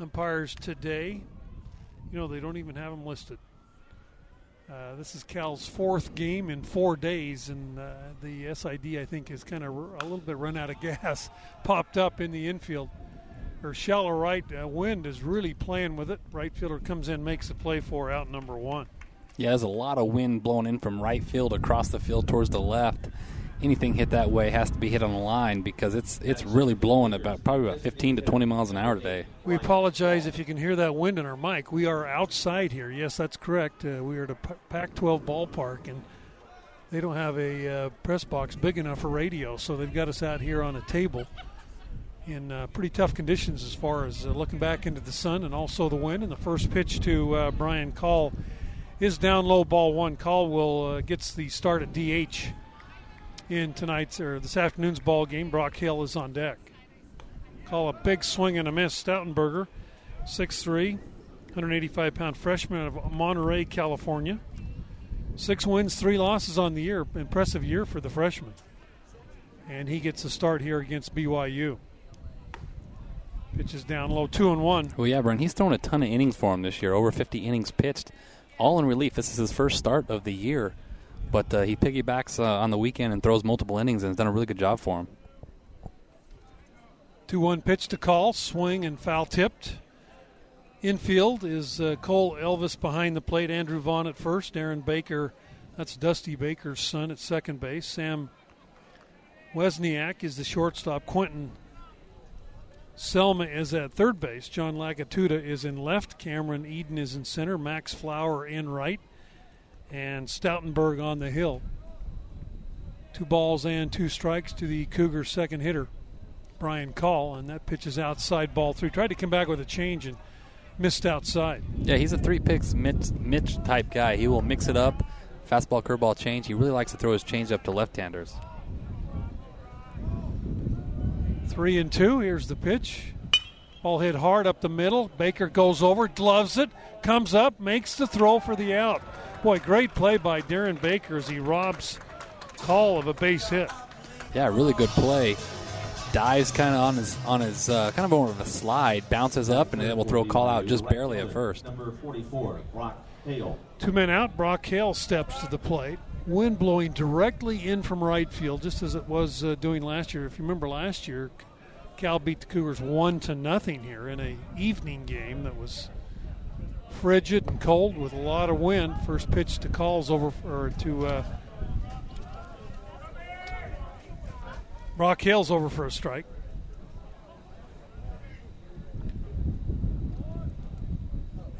umpires today. You know, they don't even have them listed. Uh, this is Cal's fourth game in four days, and uh, the SID, I think, is kind of r- a little bit run out of gas, popped up in the infield. Or shallow right uh, wind is really playing with it. Right fielder comes in, makes a play for out number one. Yeah, there's a lot of wind blowing in from right field across the field towards the left. Anything hit that way has to be hit on the line because it's it's really blowing about probably about 15 to 20 miles an hour today. We apologize if you can hear that wind in our mic. We are outside here. Yes, that's correct. Uh, we are at a Pac 12 ballpark, and they don't have a uh, press box big enough for radio, so they've got us out here on a table in uh, pretty tough conditions as far as uh, looking back into the sun and also the wind. And the first pitch to uh, Brian Call is down low, ball one. Call will uh, gets the start at DH in tonight's or this afternoon's ball game. Brock Hale is on deck. Call a big swing and a miss. Stoutenborough, 6'3", 185 pound freshman of Monterey, California. Six wins, three losses on the year. Impressive year for the freshman. And he gets a start here against BYU. Pitches down low, two and one. Well, yeah, Brent, he's thrown a ton of innings for him this year, over 50 innings pitched, all in relief. This is his first start of the year, but uh, he piggybacks uh, on the weekend and throws multiple innings and has done a really good job for him. 2 1 pitch to call, swing and foul tipped. Infield is uh, Cole Elvis behind the plate, Andrew Vaughn at first, Darren Baker, that's Dusty Baker's son at second base. Sam Wesniak is the shortstop. Quentin Selma is at third base. John Lagatuda is in left. Cameron Eden is in center. Max Flower in right. And Stoutenborough on the hill. Two balls and two strikes to the Cougars' second hitter, Brian Call. And that pitch is outside ball three. Tried to come back with a change and missed outside. Yeah, he's a three picks Mitch, Mitch type guy. He will mix it up. Fastball, curveball, change. He really likes to throw his change up to left handers. Three and two. Here's the pitch. Ball hit hard up the middle. Baker goes over, gloves it, comes up, makes the throw for the out. Boy, great play by Darren Baker as he robs Call of a base hit. Yeah, really good play. Dives kind of on his on his uh, kind of over a slide, bounces up, and it will throw Call out just barely at first. Number 44, Brock Hale. Two men out. Brock Hale steps to the plate. Wind blowing directly in from right field, just as it was uh, doing last year. If you remember last year, Cal beat the Cougars one to nothing here in a evening game that was frigid and cold with a lot of wind. First pitch to calls over or to uh, Hale's over for a strike.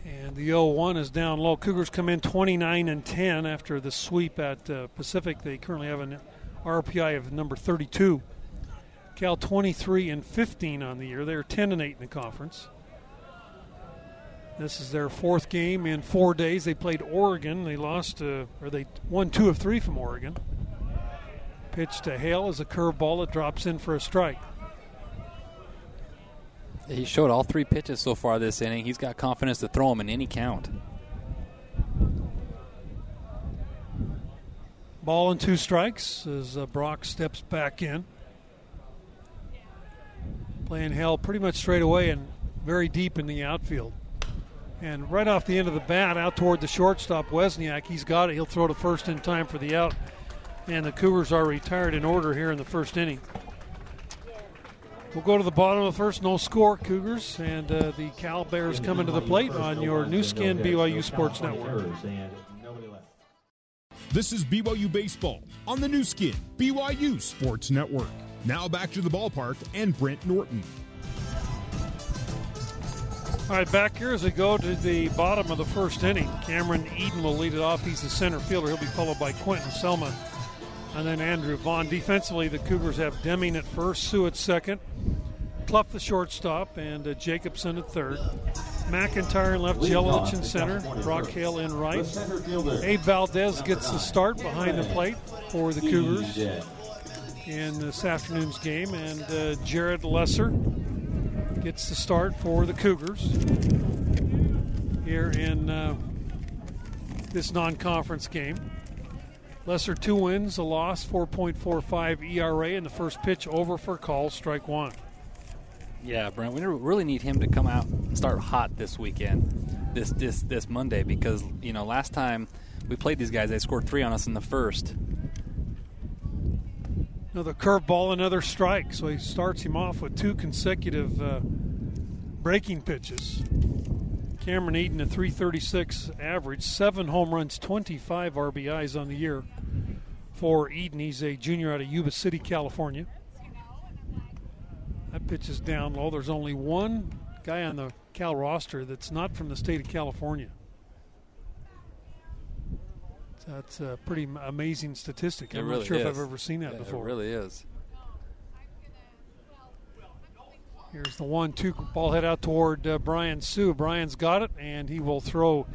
And the 0-1 is down low. Cougars come in 29 and 10 after the sweep at uh, Pacific. They currently have an RPI of number 32. Cal 23 and 15 on the year. They're 10 and 8 in the conference. This is their fourth game in four days. They played Oregon. They lost, uh, or they won two of three from Oregon. Pitch to Hale is a curveball. It drops in for a strike. He showed all three pitches so far this inning. He's got confidence to throw them in any count. Ball and two strikes as uh, Brock steps back in. Playing Hale pretty much straight away and very deep in the outfield. And right off the end of the bat, out toward the shortstop, Wesniak, he's got it. He'll throw to first in time for the out. And the Cougars are retired in order here in the first inning. We'll go to the bottom of the first. No score, Cougars. And uh, the Cal Bears coming to the plate on your Nu Skin BYU Sports Network. This is BYU Baseball on the Nu Skin BYU Sports Network. Now back to the ballpark and Brent Norton. All right, back here as we go to the bottom of the first inning. Cameron Eden will lead it off. He's the center fielder. He'll be followed by Quentin Selma and then Andrew Vaughn. Defensively, the Cougars have Deming at first, Sue at second, Cluff the shortstop, and uh, Jacobson at third. McIntyre in left, Jelich in center, Brock Hale in right. Abe Valdez gets the start behind the plate for the Cougars in this afternoon's game, and uh, Jared Lesser gets the start for the Cougars here in uh, this non conference game. Lesser two wins, a loss, 4.45 ERA, and the first pitch over for call, strike one. Yeah, Brent, we really need him to come out and start hot this weekend, this this this Monday, because you know last time we played these guys, they scored three on us in the first. Another curveball, another strike. So he starts him off with two consecutive uh, breaking pitches. Cameron Eden, a 336 average, seven home runs, 25 RBIs on the year for Eden. He's a junior out of Yuba City, California. That pitch is down low. There's only one guy on the Cal roster that's not from the state of California. That's a pretty amazing statistic. I'm really not sure is. if I've ever seen that Yeah, before. It really is. Here's the one two ball head out toward uh, Brian Sue. Brian's got it, and he will throw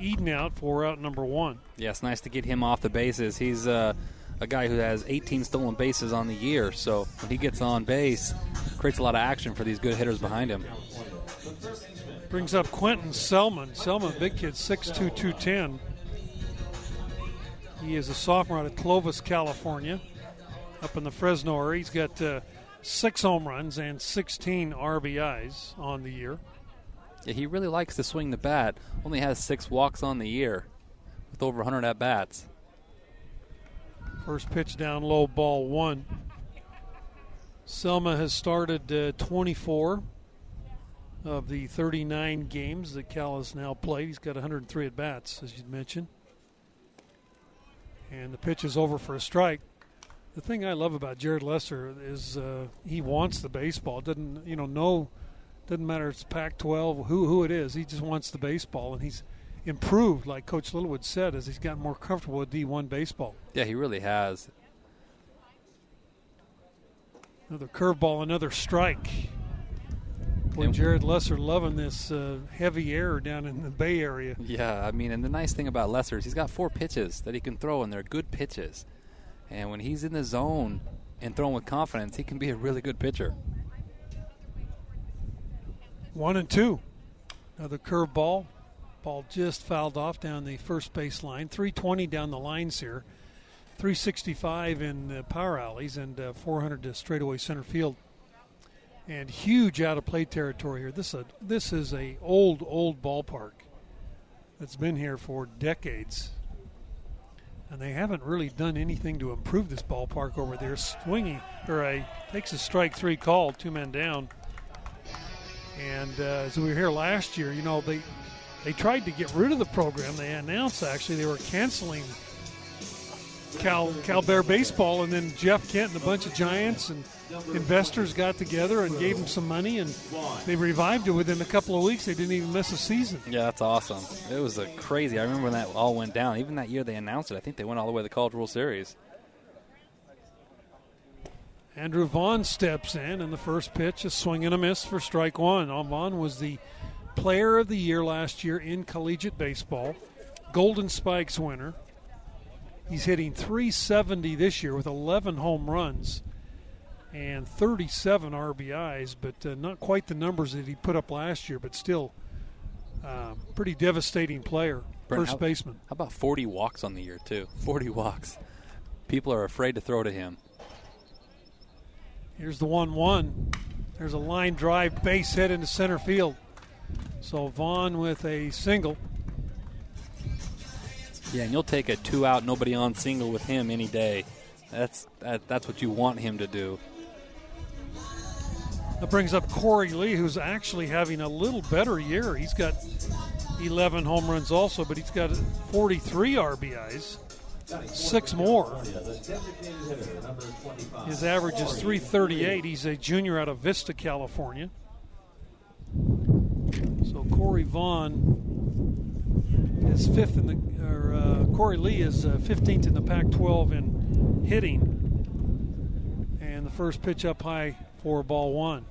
Eden out for out number one. Yeah, it's nice to get him off the bases. He's uh, a guy who has 18 stolen bases on the year, so when he gets on base, creates a lot of action for these good hitters behind him. Brings up Quentin Selman. Selman, big kid, 6'2", 210. He is a sophomore out of Clovis, California, up in the Fresno area. He's got uh, six home runs and 16 RBIs on the year. Yeah, he really likes to swing the bat. Only has six walks on the year, with over 100 at bats. First pitch down low, ball one. Selma has started uh, 24 of the 39 games that Cal has now played. He's got 103 at bats, as you mentioned. And the pitch is over for a strike. The thing I love about Jared Lesser is uh, he wants the baseball. Doesn't you know? No, doesn't matter. If it's Pac-12, who who it is. He just wants the baseball, and he's improved, like Coach Littlewood said, as he's gotten more comfortable with D1 baseball. Yeah, he really has. Another curveball, another strike. And- Jared Lesser loving this uh, heavy air down in the Bay Area. Yeah, I mean, and the nice thing about Lesser is he's got four pitches that he can throw, and they're good pitches. And when he's in the zone and throwing with confidence, he can be a really good pitcher. One and two. Another curveball. Ball just fouled off down the first base line. 320 down the lines here. 365 in the power alleys and uh, 400 to straightaway center field. And huge out of play territory here. This is a, this is a old old ballpark that's been here for decades. And they haven't really done anything to improve this ballpark over there. Swinging or a takes a strike three call, two men down. And uh, as we were here last year, you know they they tried to get rid of the program. They announced actually they were canceling Cal Cal Bear baseball, and then Jeff Kent and a bunch of Giants and investors got together and gave them some money, and they revived it within a couple of weeks. They didn't even miss a season. Yeah, that's awesome. It was a crazy. I remember when that all went down. Even that year they announced it, I think they went all the way to the College World Series. Andrew Vaughn steps in, and the first pitch, a swing and a miss for strike one. Vaughn was the player of the year last year in collegiate baseball, Golden Spikes winner. He's hitting 370 this year with 11 home runs and 37 RBIs, but uh, not quite the numbers that he put up last year, but still uh, pretty devastating player. Brent, First how- baseman. How about 40 walks on the year, too? 40 walks. People are afraid to throw to him. Here's the 1 1. There's a line drive base hit into center field. So Vaughn with a single. Yeah, and you'll take a two out, nobody on single with him any day. That's that, that's what you want him to do. That brings up Korey Lee, who's actually having a little better year. He's got 11 home runs also, but he's got 43 RBIs, six more. His average is 338. He's a junior out of Vista, California. So Corey Vaughn is fifth in the, or uh, Korey Lee is uh, 15th in the Pac-12 in hitting, and the first pitch up high for ball one.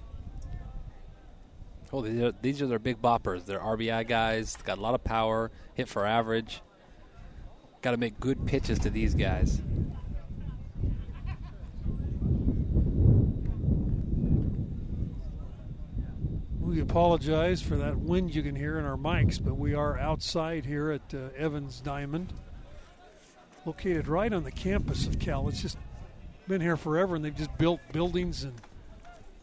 Oh, these are, these are their big boppers. They're RBI guys. Got a lot of power. Hit for average. Got to make good pitches to these guys. We apologize for that wind you can hear in our mics, but we are outside here at uh, Evans Diamond, located right on the campus of Cal. It's just been here forever, and they've just built buildings and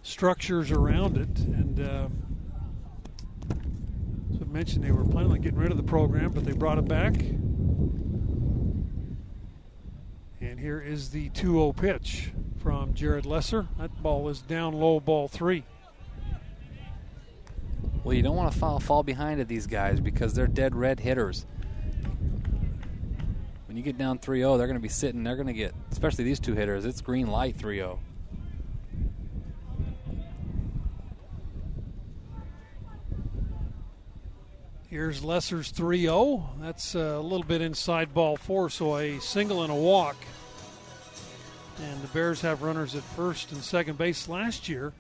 structures around it. And uh, as I mentioned, they were planning on getting rid of the program, but they brought it back. And here is the 2 0 pitch from Jared Lesser. That ball is down low, ball three. Well, you don't want to fall, fall behind at these guys because they're dead red hitters. When you get down 3 0, they're going to be sitting, they're going to get, especially these two hitters, it's green light 3 0. Here's Lesser's 3 0. That's a little bit inside ball four, so a single and a walk. And the Bears have runners at first and second base last year.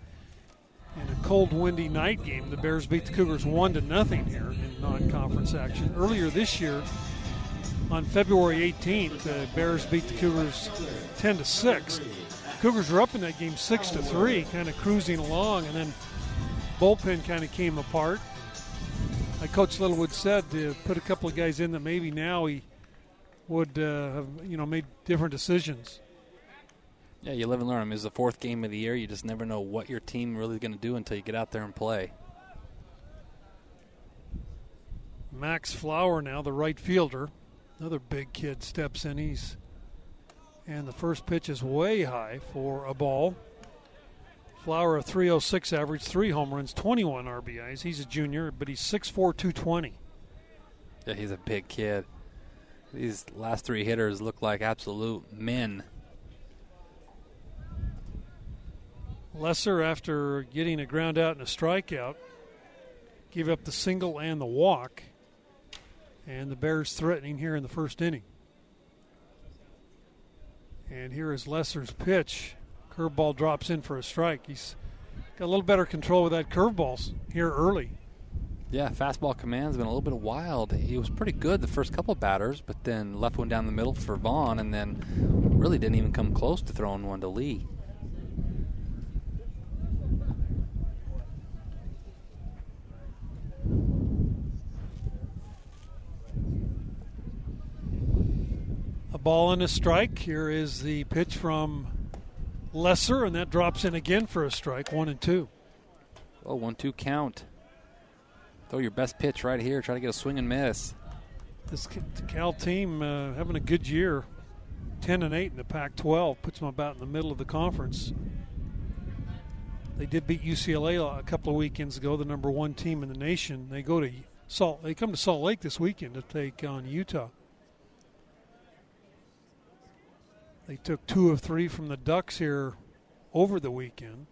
In a cold, windy night game, the Bears beat the Cougars one to nothing here in non-conference action. Earlier this year, on February 18th, the Bears beat the Cougars 10 to six. Cougars were up in that game six to three, kind of cruising along, and then bullpen kind of came apart like Coach Littlewood said, to put a couple of guys in that maybe now he would uh, have, you know, made different decisions. Yeah, you live and learn. I mean, it's the fourth game of the year. You just never know what your team really is going to do until you get out there and play. Max Flower now, the right fielder, another big kid steps in. He's and the first pitch is way high for a ball. Flower, a 306 average, three home runs, 21 RBIs. He's a junior, but he's 6'4, 220. Yeah, he's a big kid. These last three hitters look like absolute men. Lesser, after getting a ground out and a strikeout, gave up the single and the walk. And the Bears threatening here in the first inning. And here is Lesser's pitch. Curveball drops in for a strike. He's got a little better control with that curveball here early. Yeah, fastball command's been a little bit wild. He was pretty good the first couple batters, but then left one down the middle for Vaughn, and then really didn't even come close to throwing one to Lee. Ball and a strike. Here is the pitch from Lesser, and that drops in again for a strike, one and two. Oh, one two count. Throw your best pitch right here. Try to get a swing and miss. This Cal team uh, having a good year. 10 and 8 in the Pac 12 puts them about in the middle of the conference. They did beat UCLA a couple of weekends ago, the number one team in the nation. They go to Salt. They come to Salt Lake this weekend to take on Utah. They took two of three from the Ducks here over the weekend.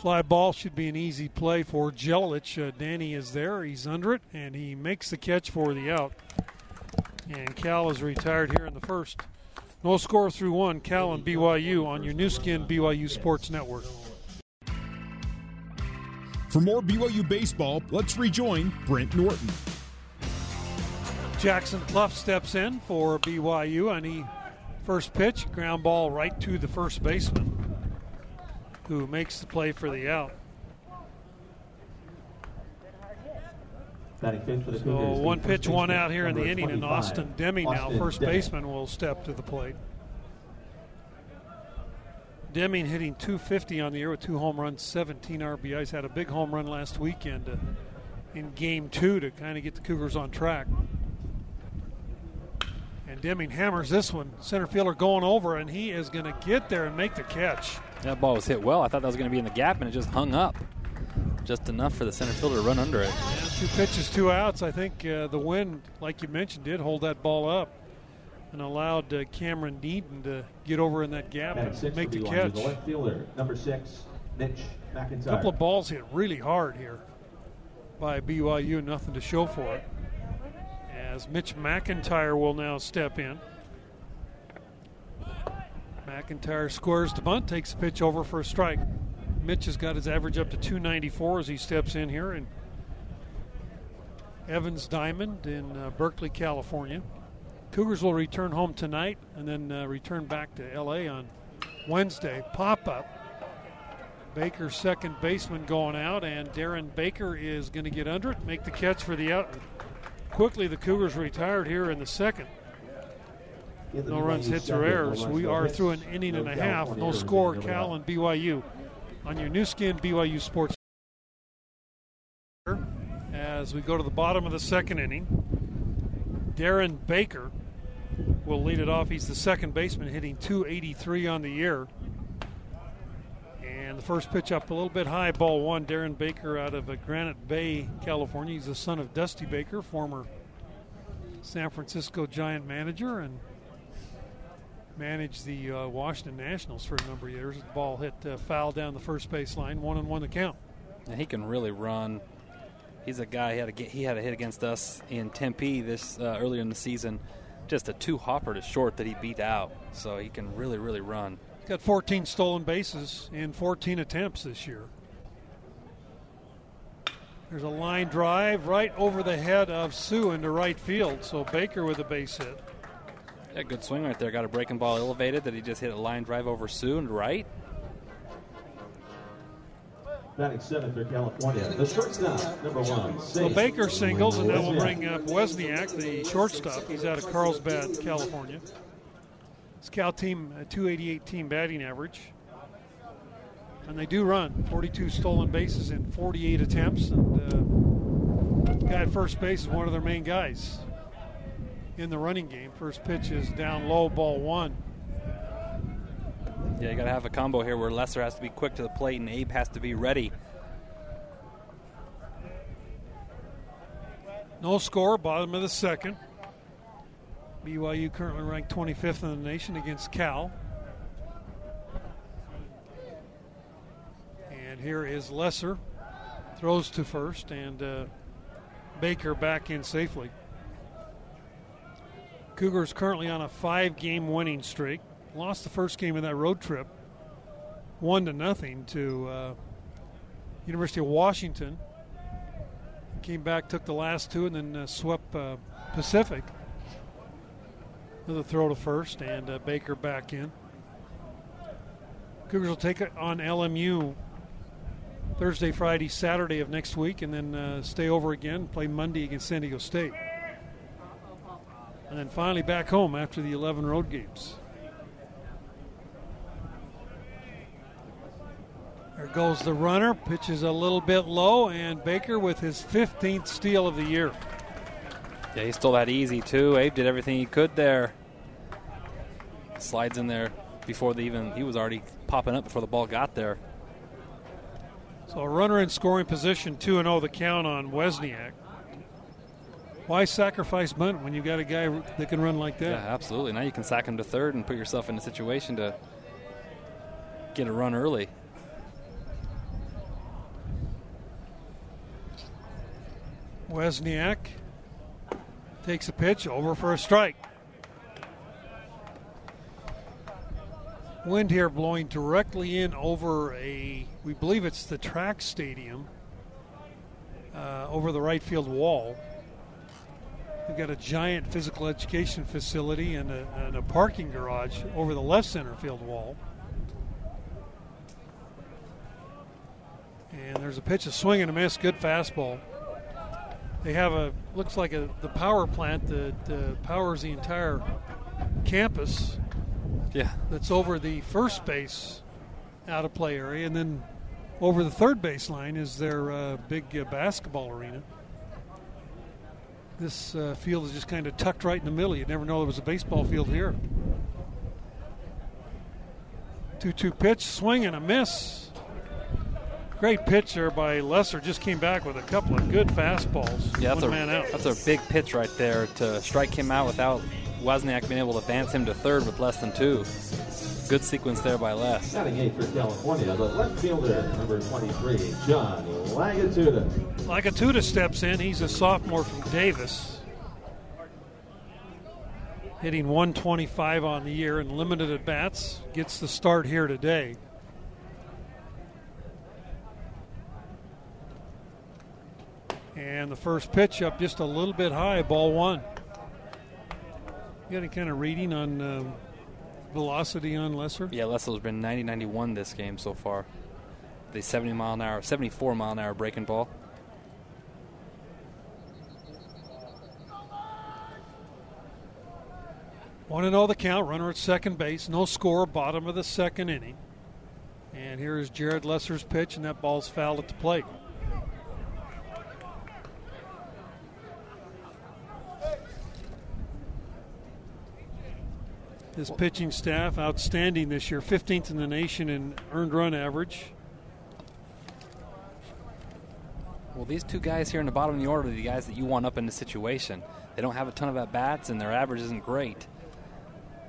Fly ball should be an easy play for Jelilich. Uh, Danny is there. He's under it, and he makes the catch for the out. And Cal is retired here in the first. No score through one. Cal and BYU on your Nu Skin BYU Sports Network. For more BYU baseball, let's rejoin Brent Norton. Jackson Cluff steps in for BYU, and he first pitch ground ball right to the first baseman, who makes the play for the out. So one pitch, one out here in the inning, and Austin Deming now, first baseman, will step to the plate. Deming hitting 250 on the year with two home runs, 17 RBIs. Had a big home run last weekend uh, in game two to kind of get the Cougars on track. And Deming hammers this one. Center fielder going over, and he is going to get there and make the catch. That ball was hit well. I thought that was going to be in the gap, and it just hung up. Just enough for the center fielder to run under it. Yeah, two pitches, two outs. I think uh, the wind, like you mentioned, did hold that ball up and allowed uh, Cameron Eden to get over in that gap and, and make the catch. The left fielder, number six, Mitch McIntyre. A couple of balls hit really hard here by BYU, nothing to show for it. As Mitch McIntyre will now step in. McIntyre squares the bunt, takes the pitch over for a strike. Mitch has got his average up to 294 as he steps in here in Evans Diamond in uh, Berkeley, California. Cougars will return home tonight and then uh, return back to LA on Wednesday. Pop up. Baker, second baseman, going out, and Darren Baker is going to get under it, make the catch for the out. Quickly, the Cougars retired here in the second. No runs, hits, or errors. We are through an inning and a half. No score, Cal and BYU. On your Nu Skin BYU Sports. As we go to the bottom of the second inning, Darren Baker will lead it off. He's the second baseman, hitting 283 on the year. And the first pitch up a little bit high, ball one. Darren Baker out of uh, Granite Bay, California. He's the son of Dusty Baker, former San Francisco Giant manager, and managed the uh, Washington Nationals for a number of years. The ball hit uh, foul down the first base line, one and one the count. And he can really run. He's a guy. He had a he had a hit against us in Tempe this uh, earlier in the season. Just a two hopper to short that he beat out. So he can really really run. He's got 14 stolen bases in 14 attempts this year. There's a line drive right over the head of Sue into right field. So Baker with a base hit. Yeah, good swing right there. Got a breaking ball elevated that he just hit a line drive over Sue and right. Batting seventh for California. The shortstop, number one. So Baker singles, and that will bring up Wesniak, the shortstop. He's out of Carlsbad, California. This Cal team, a 288 team batting average. And they do run 42 stolen bases in 48 attempts. And uh, guy at first base is one of their main guys in the running game. First pitch is down low, ball one. Yeah, you got to have a combo here where Lesser has to be quick to the plate and Abe has to be ready. No score, bottom of the second. BYU currently ranked 25th in the nation against Cal. And here is Lesser. Throws to first, and uh, Baker back in safely. Cougars currently on a five game winning streak. Lost the first game of that road trip, one to nothing to uh, University of Washington. Came back, took the last two, and then uh, swept uh, Pacific. Another throw to first, and uh, Baker back in. Cougars will take it on LMU Thursday, Friday, Saturday of next week, and then uh, stay over again, play Monday against San Diego State. And then finally back home after the 11 road games. There goes the runner, pitches a little bit low, and Baker with his 15th steal of the year. Yeah, he stole that easy too. Abe did everything he could there. Slides in there before the even he was already popping up before the ball got there. So a runner in scoring position, 2 and 0 the count on Wesniak. Why sacrifice bunt when you got a guy that can run like that? Yeah, absolutely. Now you can sack him to third and put yourself in a situation to get a run early. Wesniak takes a pitch over for a strike. Wind here blowing directly in over a, we believe it's the track stadium, uh, over the right field wall. We've got a giant physical education facility and a, and a parking garage over the left center field wall. And there's a pitch, a swing and a miss, good fastball. They have a looks like a the power plant that uh, powers the entire campus. Yeah, that's over the first base out of play area, and then over the third base line is their uh, big uh, basketball arena. This uh, field is just kind of tucked right in the middle. You'd never know there was a baseball field here. 2 2 pitch, swing and a miss. Great pitch there by Lesser. Just came back with a couple of good fastballs. Yeah, that's One a man out. that's a big pitch right there to strike him out without Wozniak being able to advance him to third with less than two. Good sequence there by Les. Batting eighth for California, the left fielder, number 23, John Lagatuda. Lagatuda steps in. He's a sophomore from Davis. Hitting 125 on the year and limited at bats. Gets the start here today. And the first pitch up just a little bit high, ball one. You got any kind of reading on um, velocity on Lesser? Yeah, Lesser's been 90 91 this game so far. The 70 mile an hour, 74 mile an hour breaking ball. Want to know the count? Runner at second base. No score. Bottom of the second inning. And here is Jared Lesser's pitch, and that ball's fouled at the plate. His pitching staff outstanding this year, 15th in the nation in earned run average. Well, these two guys here in the bottom of the order are the guys that you want up in the situation. They don't have a ton of at bats, and their average isn't great.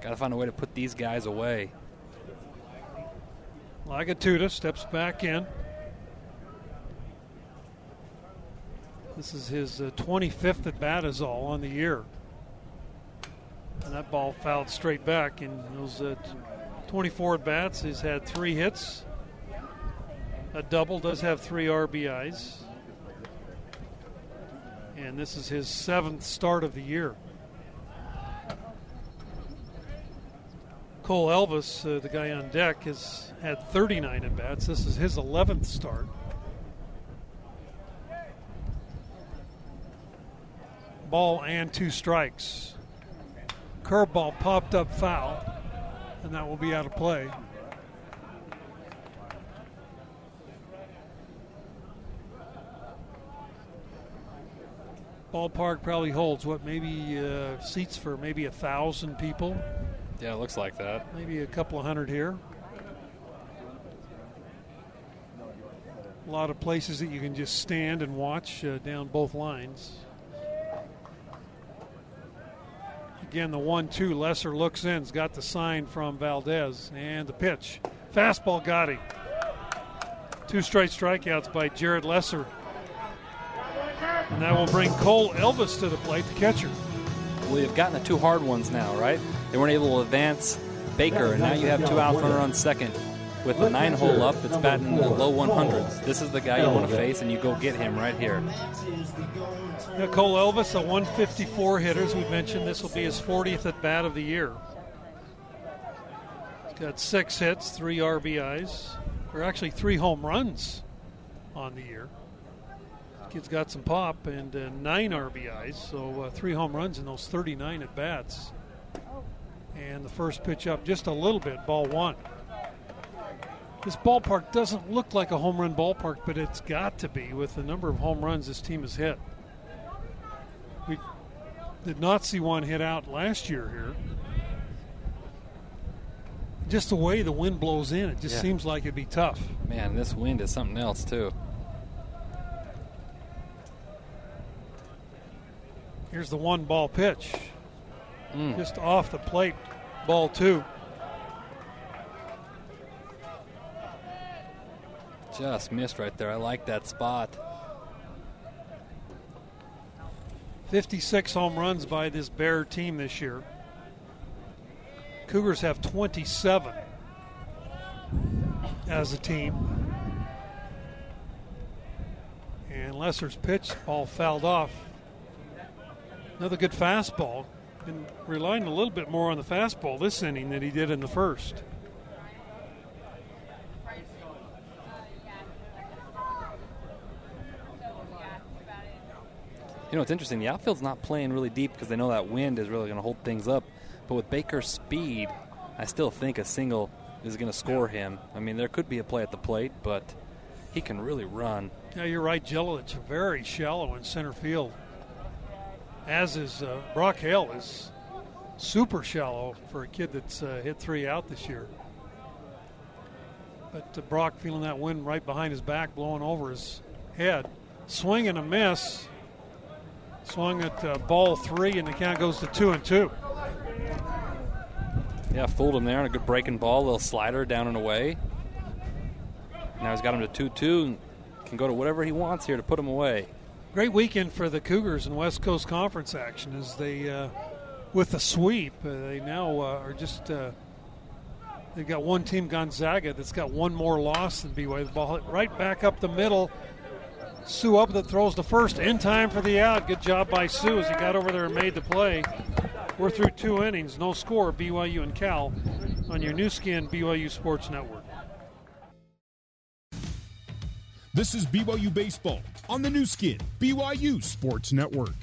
Got to find a way to put these guys away. Lagatuda steps back in. This is his uh, 25th at bat is all on the year. And that ball fouled straight back. In those uh, 24 at bats, he's had three hits. A double does have three RBIs. And this is his seventh start of the year. Cole Elvis, uh, the guy on deck, has had 39 at bats. This is his 11th start. Ball and two strikes. Curveball popped up foul, and that will be out of play. Ballpark probably holds what, maybe uh, seats for maybe a thousand people. Yeah, it looks like that. Maybe a couple of hundred here. A lot of places that you can just stand and watch uh, down both lines. Again, the one-two. Lesser looks in. Has got the sign from Valdez and the pitch. Fastball got him. Two straight strikeouts by Jared Lesser. And that will bring Cole Elvis to the plate, the catcher. Well, you've gotten the two hard ones now, right? They weren't able to advance Baker, and now you have two out runner on second with a nine hole up that's batting in the low 100s. This is the guy you want to face, and you go get him right here. Yeah, Cole Elvis, a 154 hitter, as we mentioned. This will be his 40th at bat of the year. He's got six hits, three RBIs, or actually three home runs on the year. Kid's got some pop and uh, nine RBIs, so uh, three home runs in those 39 at bats. And the first pitch up just a little bit, ball one. This ballpark doesn't look like a home run ballpark, but it's got to be with the number of home runs this team has hit. We did not see one hit out last year here. Just the way the wind blows in, it just Yeah. seems like it'd be tough. Man, this wind is something else, too. Here's the one ball pitch. Mm. Just off the plate, ball two. Just missed right there. I like that spot. 56 home runs by this Bear team this year. Cougars have 27 as a team. And Lesser's pitch, ball fouled off. Another good fastball. Been relying a little bit more on the fastball this inning than he did in the first. You know, it's interesting. The outfield's not playing really deep because they know that wind is really going to hold things up. But with Baker's speed, I still think a single is going to score him. I mean, there could be a play at the plate, but he can really run. Yeah, you're right, Jello. It's very shallow in center field. As is uh, Brock Hale is super shallow for a kid that's uh, hit three out this year. But uh, Brock feeling that wind right behind his back, blowing over his head. Swing and a miss. Swung at uh, ball three, and the count goes to two and two. Yeah, fooled him there on a good breaking ball, little slider down and away. Now he's got him to 2 2 and can go to whatever he wants here to put him away. Great weekend for the Cougars in West Coast Conference action as they, uh, with the sweep, uh, they now uh, are just. Uh, they've got one team, Gonzaga, that's got one more loss than BYU. The ball hit right back up the middle. Sue up that throws the first in time for the out. Good job by Sue as he got over there and made the play. We're through two innings, no score. BYU and Cal on your Nu Skin BYU Sports Network. This is BYU Baseball on the Nu Skin, BYU Sports Network.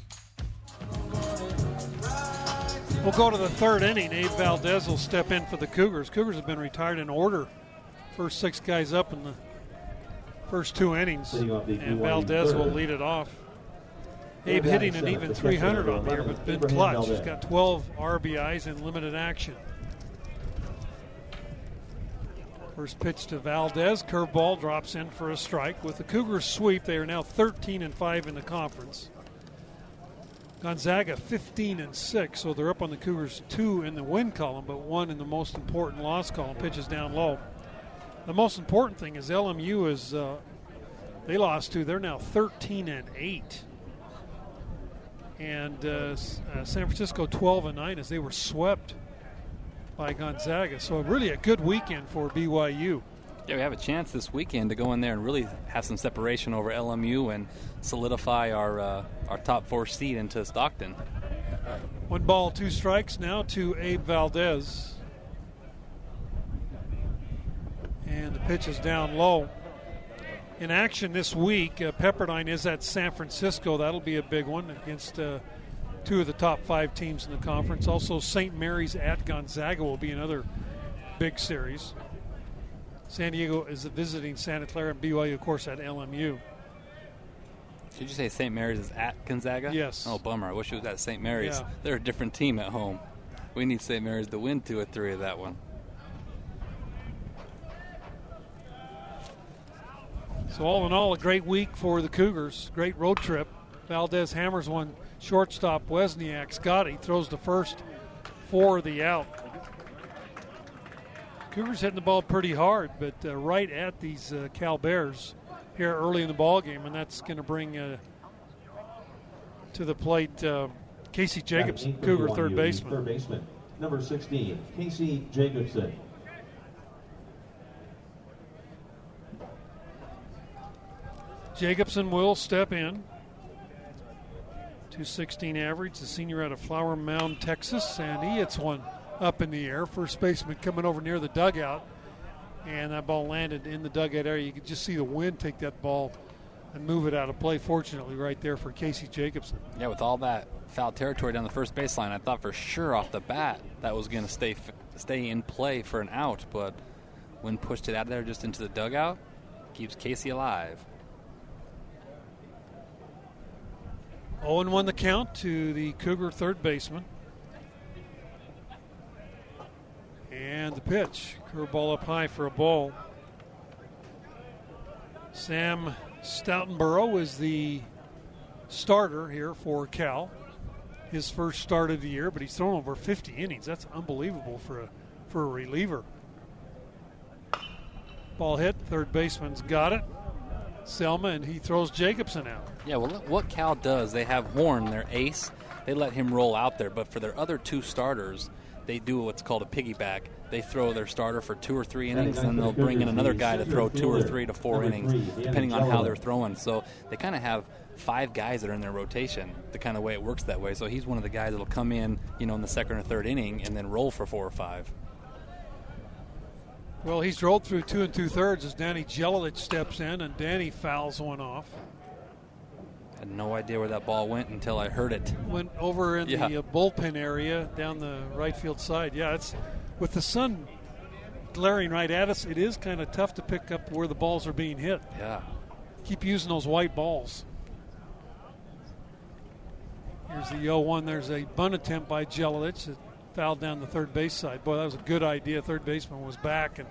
We'll go to the third inning. Abe Valdez will step in for the Cougars. Cougars have been retired in order. First six guys up in the first two innings, and Valdez will lead it off. Abe hitting an even 300 on the year, but been clutch. He's got 12 RBIs in limited action. First pitch to Valdez. Curveball drops in for a strike. With the Cougars sweep, they are now 13 and 5 in the conference. Gonzaga 15 and 6, so they're up on the Cougars two in the win column, but one in the most important loss column. Pitches down low. The most important thing is LMU is uh, they lost to. They're now 13 and 8, and uh, uh, San Francisco 12 and 9 as they were swept by Gonzaga. So really a good weekend for BYU. Yeah, we have a chance this weekend to go in there and really have some separation over LMU and solidify our uh, our top four seed into Stockton. One ball, two strikes now to Abe Valdez. And the pitch is down low. In action this week, uh, Pepperdine is at San Francisco. That'll be a big one against uh, two of the top five teams in the conference. Also, St. Mary's at Gonzaga will be another big series. San Diego is visiting Santa Clara and BYU, of course, at LMU. Did you say St. Mary's is at Gonzaga? Yes. Oh, bummer. I wish it was at St. Mary's. Yeah. They're a different team at home. We need St. Mary's to win two or three of that one. So all in all, a great week for the Cougars. Great road trip. Valdez hammers one shortstop. Wesniak Scotty throws the first for the out. Cougars hitting the ball pretty hard, but uh, right at these uh, Cal Bears here early in the ball game, and that's going to bring uh, to the plate uh, Casey Jacobson, Cougar third baseman. Third baseman, number 16, Casey Jacobson. Jacobson will step in. 216 average, the senior out of Flower Mound, Texas, and he hits one up in the air. First baseman coming over near the dugout, and that ball landed in the dugout area. You could just see the wind take that ball and move it out of play. Fortunately, right there for Casey Jacobson. Yeah, with all that foul territory down the first baseline, I thought for sure off the bat that was going to stay stay in play for an out, but when pushed it out of there just into the dugout, keeps Casey alive. 0 1 the count to the Cougar third baseman. And the pitch. Curveball up high for a ball. Sam Stoutenborough is the starter here for Cal. His first start of the year, but he's thrown over 50 innings. That's unbelievable for a for a reliever. Ball hit. Third baseman's got it. Selma, and he throws Jacobson out. Yeah, well, what Cal does, they have Horn, their ace. They let him roll out there, but for their other two starters, they do what's called a piggyback. They throw their starter for two or three innings, and they'll bring in another guy to throw two or three to four innings, depending on how they're throwing. So they kind of have five guys that are in their rotation. The kind of way it works that way. So he's one of the guys that'll come in, you know, in the second or third inning, and then roll for four or five. Well, he's rolled through two and two thirds as Danny Jelilich steps in, and Danny fouls one off. Had no idea where that ball went until I heard it. Went over in Yeah. the uh, bullpen area down the right field side. Yeah, it's with the sun glaring right at us. It is kind of tough to pick up where the balls are being hit. Yeah. Keep using those white balls. Here's the 0-1. There's a bunt attempt by Jelilich that fouled down the third base side. Boy, that was a good idea. Third baseman was back, and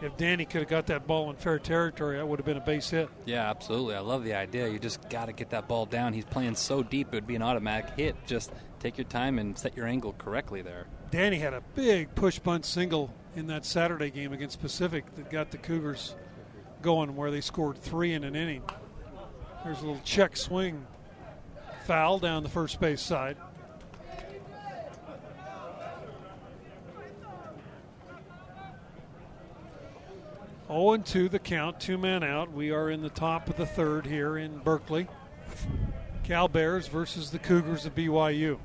if Danny could have got that ball in fair territory, that would have been a base hit. Yeah, absolutely. I love the idea. You just got to get that ball down. He's playing so deep, it would be an automatic hit. Just take your time and set your angle correctly there. Danny had a big push bunt single in that Saturday game against Pacific that got the Cougars going, where they scored three in an inning. There's a little check swing foul down the first base side. Oh and two the count, two men out. We are in the top of the third here in Berkeley. Cal Bears versus the Cougars of BYU.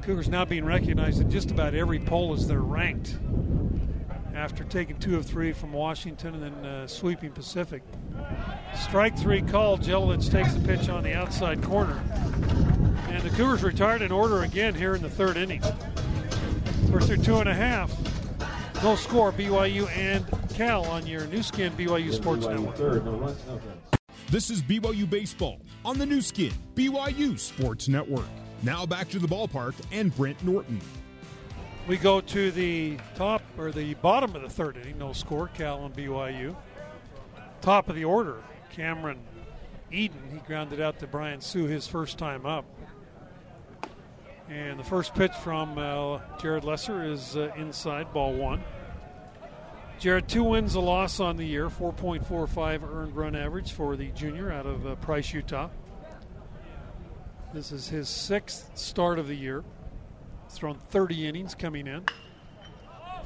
Cougars now being recognized in just about every poll as they're ranked after taking two of three from Washington and then uh, sweeping Pacific. Strike three called. Jelilich takes the pitch on the outside corner. And And the Cougars retired in order again here in the third inning. We're through two and a half. No score, BYU and Cal on your Nu Skin BYU Sports BYU Network. Third, no runs, no. This is BYU Baseball on the Nu Skin, BYU Sports Network. Now back to the ballpark and Brent Norton. We go to the top or the bottom of the third inning. No score, Cal and BYU. Top of the order, Cameron Eden. He grounded out to Brian Sue his first time up. And the first pitch from uh, Jared Lesser is uh, inside, ball one. Jared, two wins, a loss on the year, 4.45 earned run average for the junior out of uh, Price, Utah. This is his sixth start of the year. He's thrown 30 innings coming in.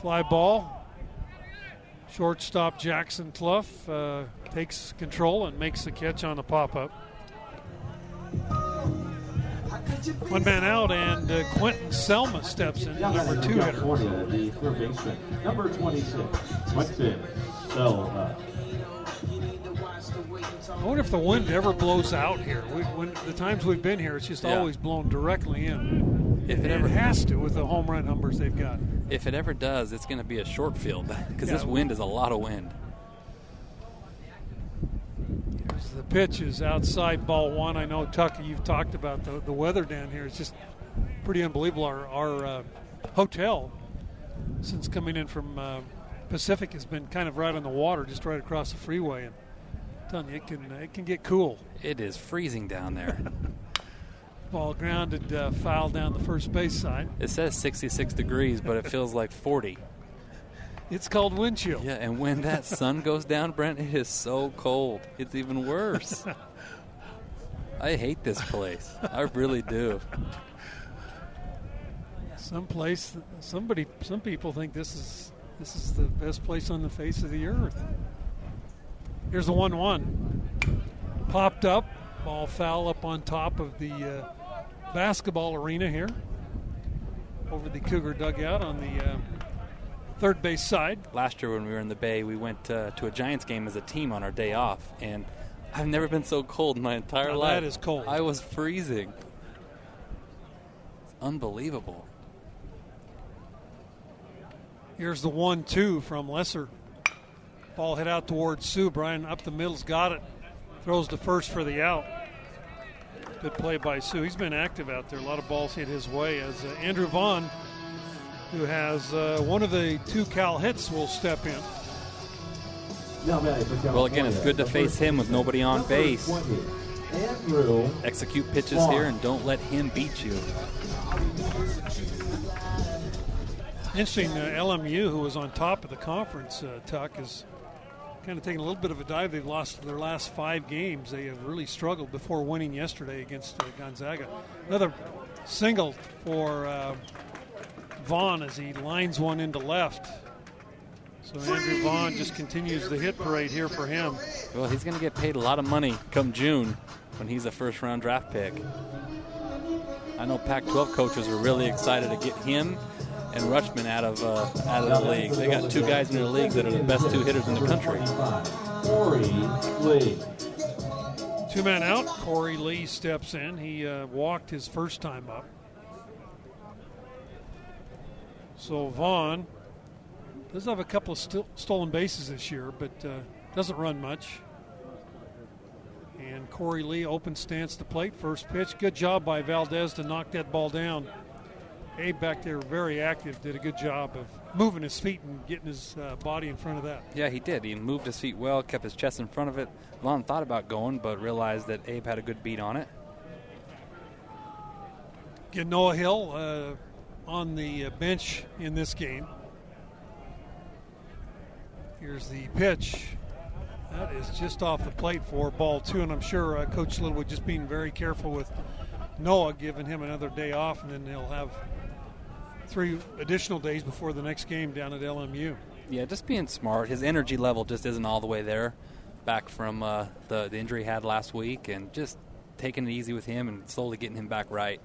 Fly ball. Shortstop Jackson Cluff uh, takes control and makes the catch on the pop up. One man out, and uh, Quentin Selma steps in, number two hitter. California, the third baseman, number 26, Quentin Selma. I wonder if the wind ever blows out here. We, when the times we've been here, it's just Yeah. always blown directly in. If it And ever has to with the home run numbers they've got. If it ever does, it's going to be a short field because Yeah. this wind is a lot of wind. Here's the pitch is outside ball one. I know Tucker, you've talked about the, the weather down here. It's just pretty unbelievable. Our, our uh, hotel, since coming in from uh, Pacific, has been kind of right on the water, just right across the freeway. And I'm telling you, it can it can get cool. It is freezing down there. Ball grounded uh, foul down the first base side. it says 66 degrees, but it feels like 40. It's called wind chill. Yeah, and when that sun goes down, Brent, it is so cold. It's even worse. I hate this place. I really do. Some place, somebody, some people think this is this is the best place on the face of the earth. Here's the one-one, popped up, ball foul up on top of the uh, basketball arena here, over the Cougar dugout on the uh, third base side. Last year when we were in the Bay, we went uh, to a Giants game as a team on our day off, and I've never been so cold in my entire Now life. that is cold. I was freezing. It's unbelievable. Here's the one-two from Lesser. Ball hit out towards Sue. Brian up the middle's got it. Throws to first for the out. Good play by Sue. He's been active out there. A lot of balls hit his way as uh, Andrew Vaughn, who has uh, one of the two Cal hits, will step in. Now batting for Well, again, it's good to face him with nobody on base. Execute pitches here and don't let him beat you. Interesting, uh, LMU, who was on top of the conference, uh, Tuck, is kind of taking a little bit of a dive. They've lost their last five games. They have really struggled before winning yesterday against uh, Gonzaga. Another single for uh, Vaughn as he lines one into left. So Andrew Vaughn just continues the hit parade here for him. Well, he's going to get paid a lot of money come June when he's a first round draft pick. I know Pac 12 coaches were really excited to get him and Rutschman out of, uh, out of the league. They got two guys in their league that are the best two hitters in the country. Korey Lee. Two men out. Korey Lee steps in. He uh, walked his first time up. So Vaughn does have a couple of st- stolen bases this year, but uh, doesn't run much. And Korey Lee open stance to plate. First pitch. Good job by Valdez to knock that ball down. Abe back there, very active, did a good job of moving his feet and getting his uh, body in front of that. Yeah, he did. He moved his feet well, kept his chest in front of it. Lon thought about going, but realized that Abe had a good beat on it. Get Noah Hill uh, on the uh, bench in this game. Here's the pitch. That is just off the plate for ball two, and I'm sure uh, Coach Littlewood just being very careful with Noah, giving him another day off, and then he'll have three additional days before the next game down at LMU. Yeah, just being smart. His energy level just isn't all the way there back from uh, the, the injury he had last week, and just taking it easy with him and slowly getting him back right.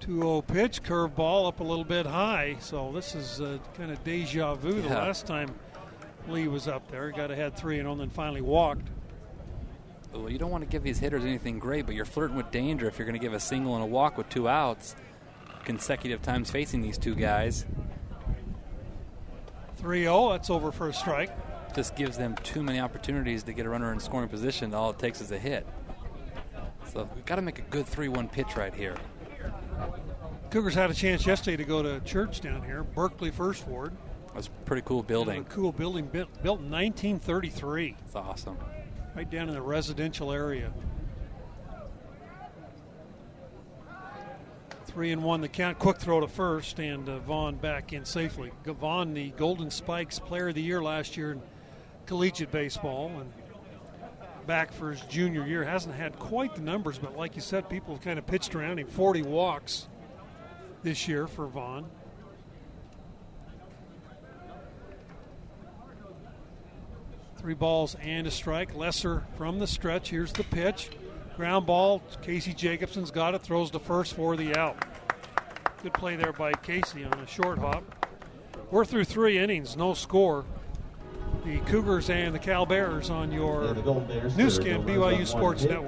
2 0 pitch, curveball up a little bit high. So this is uh, kind of deja vu. The last time Lee was up there, got ahead 3 and 0, then finally walked. well, you don't want to give these hitters anything great, but you're flirting with danger if you're going to give a single and a walk with two outs consecutive times facing these two guys. 3 0, that's over for a strike. Just gives them too many opportunities to get a runner in scoring position. All it takes is a hit. So we've got to make a good 3 1 pitch right here. Cougars had a chance yesterday to go to church down here, Berkeley First Ward. That's a pretty cool building. A cool building built, built in 1933. It's awesome. Right down in the residential area. Three and one, the count. Quick throw to first, and uh, Vaughn back in safely. Vaughn, the Golden Spikes Player of the Year last year in collegiate baseball, and back for his junior year. Hasn't had quite the numbers, but like you said, people have kind of pitched around him. 40 walks this year for Vaughn. Three balls and a strike. Lesser from the stretch. Here's the pitch. Ground ball. Casey Jacobson's got it. Throws the first for the out. Good play there by Casey on a short hop. We're through three innings, no score. The Cougars and the Cal Bears on your And the Bears Nu Skin no runs on BYU Sports. Network.